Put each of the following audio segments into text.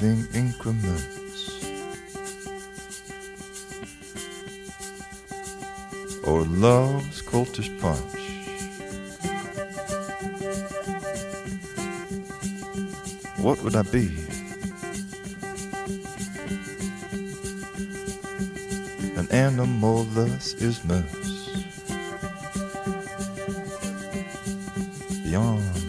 calving increments or love's cultish punch. What would I be? An animal less ismus beyond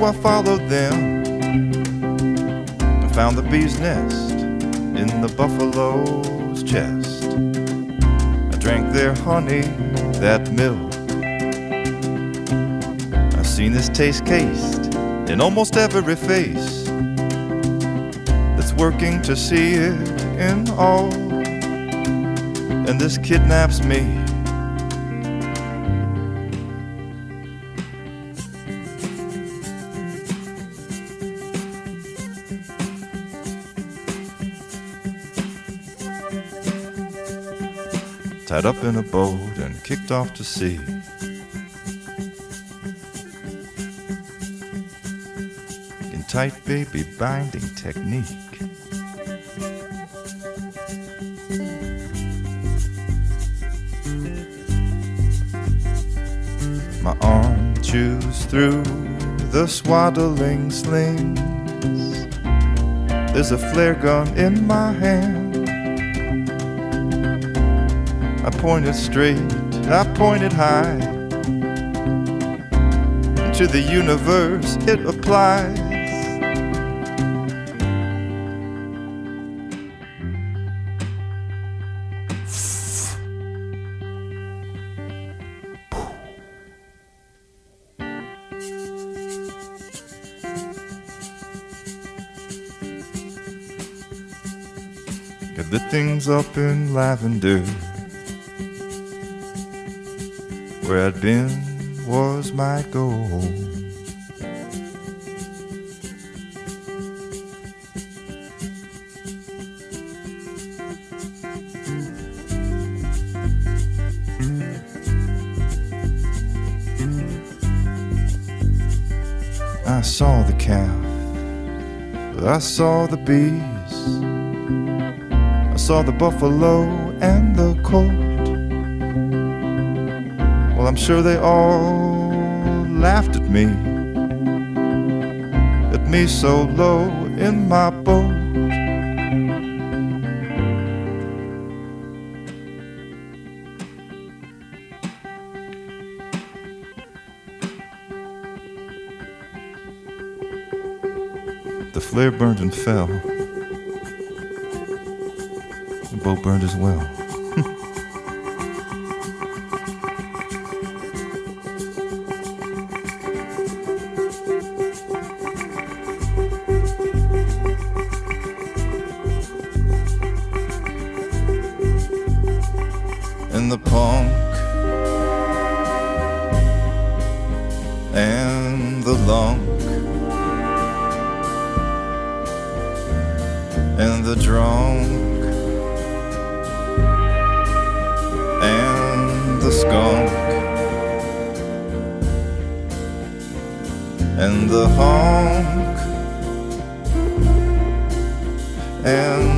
So I followed them. I found the bee's nest in the buffalo's chest. I drank their honey, that milk. I've seen this taste cased in almost every face that's working to see it in all and this kidnaps me. Up in a boat and kicked off to sea. In tight baby binding technique. My arm chews through the swaddling slings. There's a flare gun in my hand. I point it straight, I point it high. To the universe it applies. Got the things up in lavender. Where I'd been was my goal. I saw the calf, I saw the bees, I saw the buffalo and the colt. I'm sure they all laughed at me, at me so low in my boat. The flare burned and fell. The boat burned as well. Honk and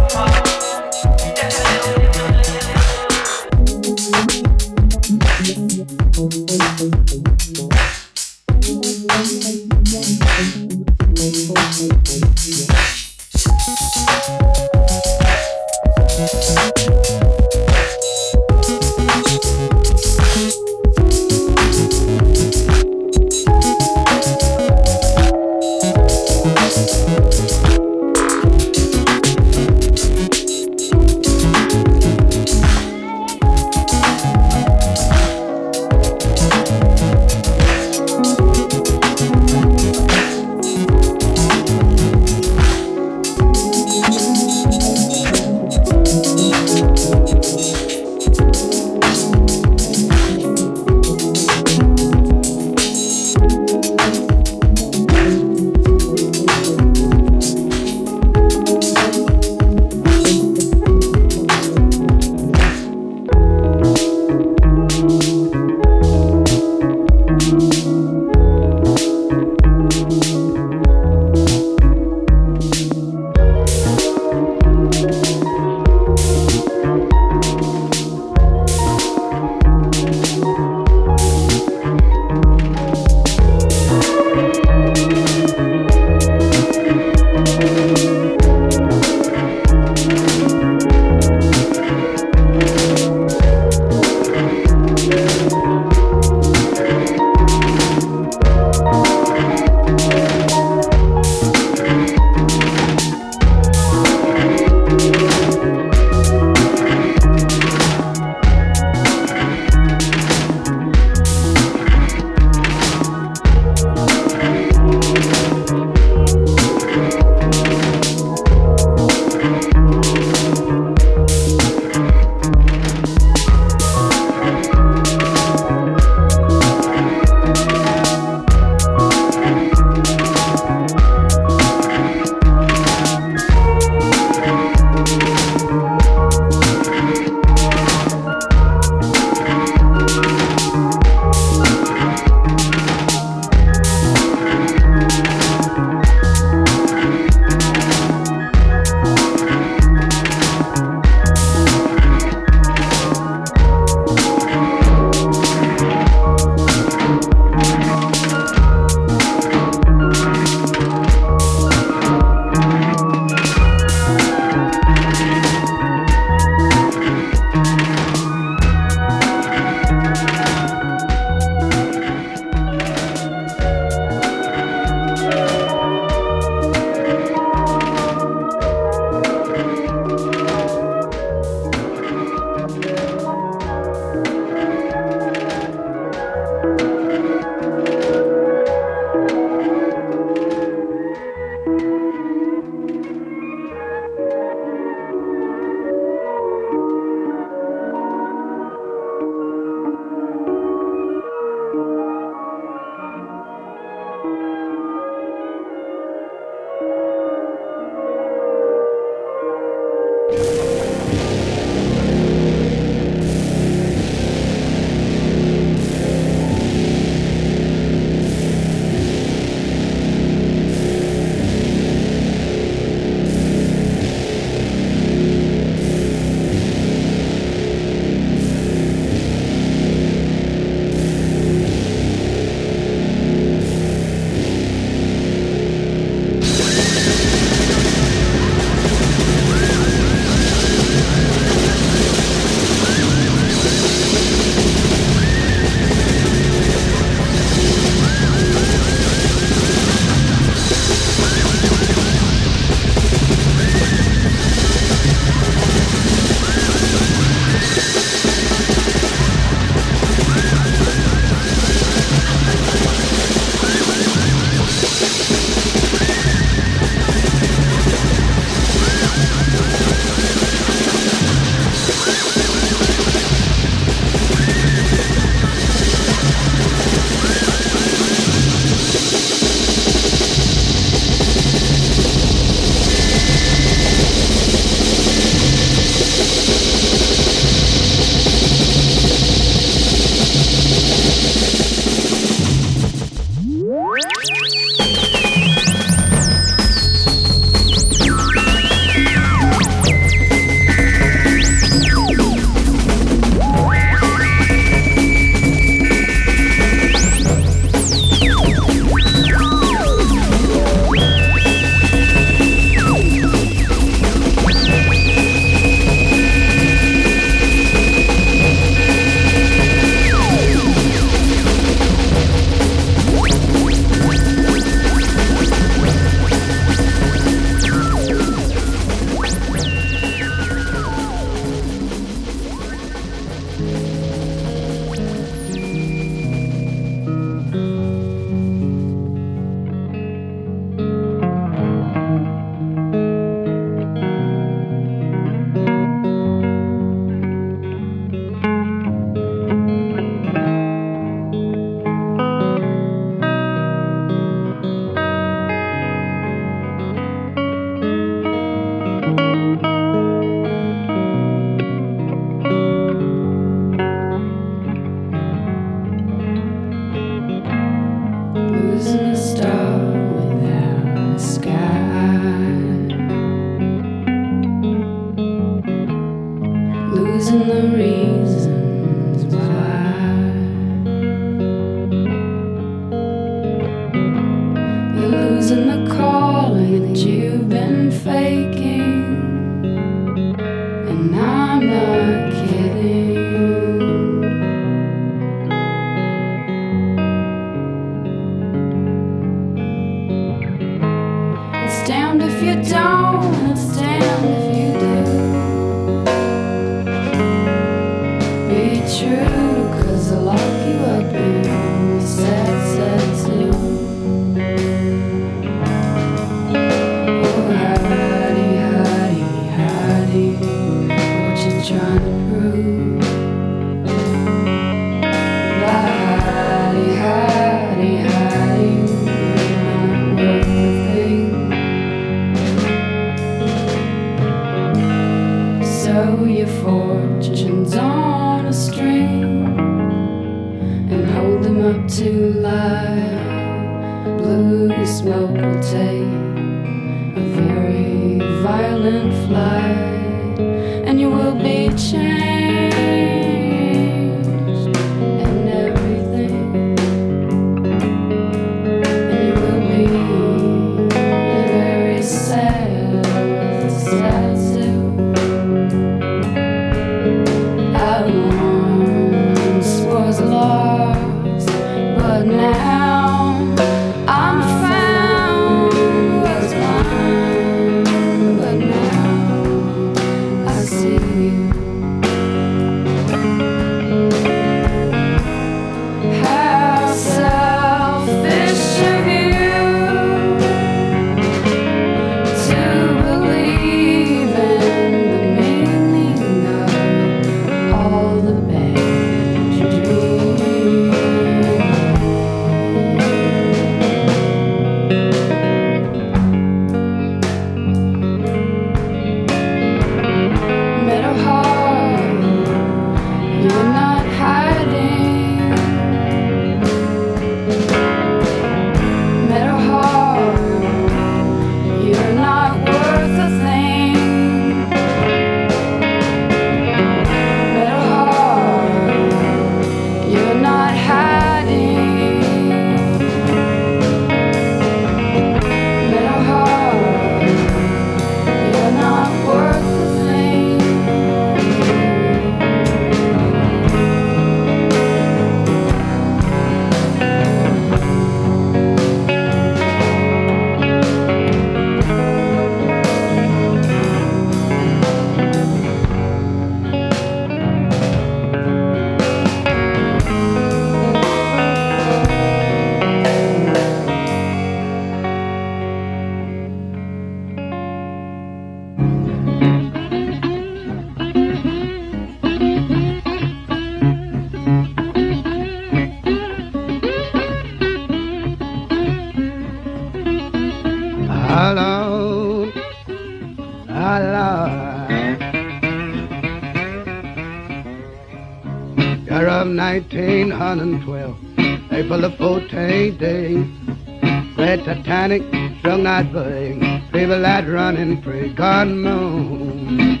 God moon,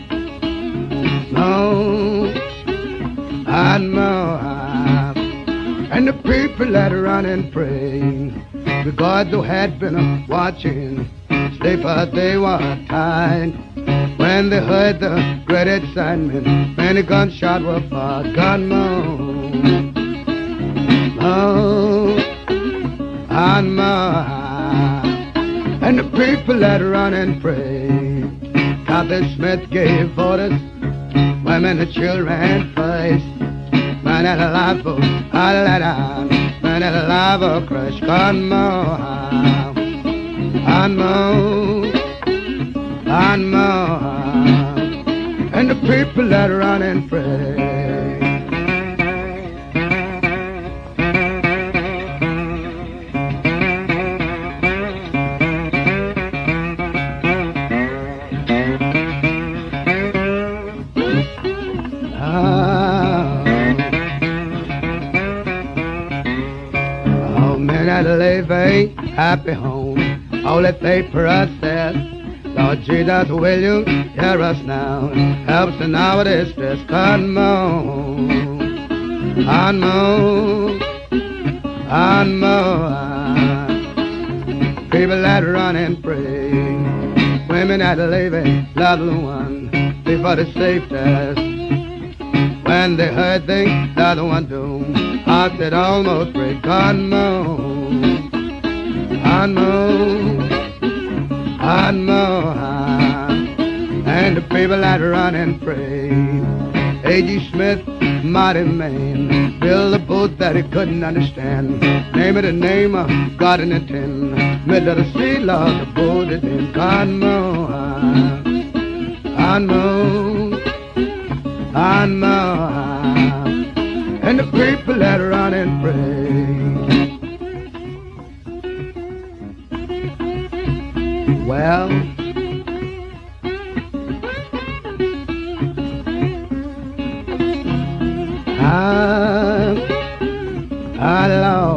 moon, and moon. And the people that run and free, the gods who had been watching, sleep but they were tired. When they heard the great excitement, many gunshots were fired. Gun moon, moon, and moon. And the people that run and pray, Captain Smith gave orders, women and children first. Man at a let out. Man at a live boat, crash, gun moon, and moon, and. And the people that run and pray. A happy home, all that they process. Lord Jesus, will you hear us now? Help us in our distress. Come on, on, on, on, people that run and pray. Women that love loved one before the safe test. When they heard things the one do, heart that almost break. on moan, on moan, on moan, and the people that run and pray. A.G. Smith, mighty man, built a boat that he couldn't understand. Name it a name of God in a tin. Middle of the sea, Lord, the boat is in Conmo, Conmo, Conmo, and the people that run and pray. Well, I, I love.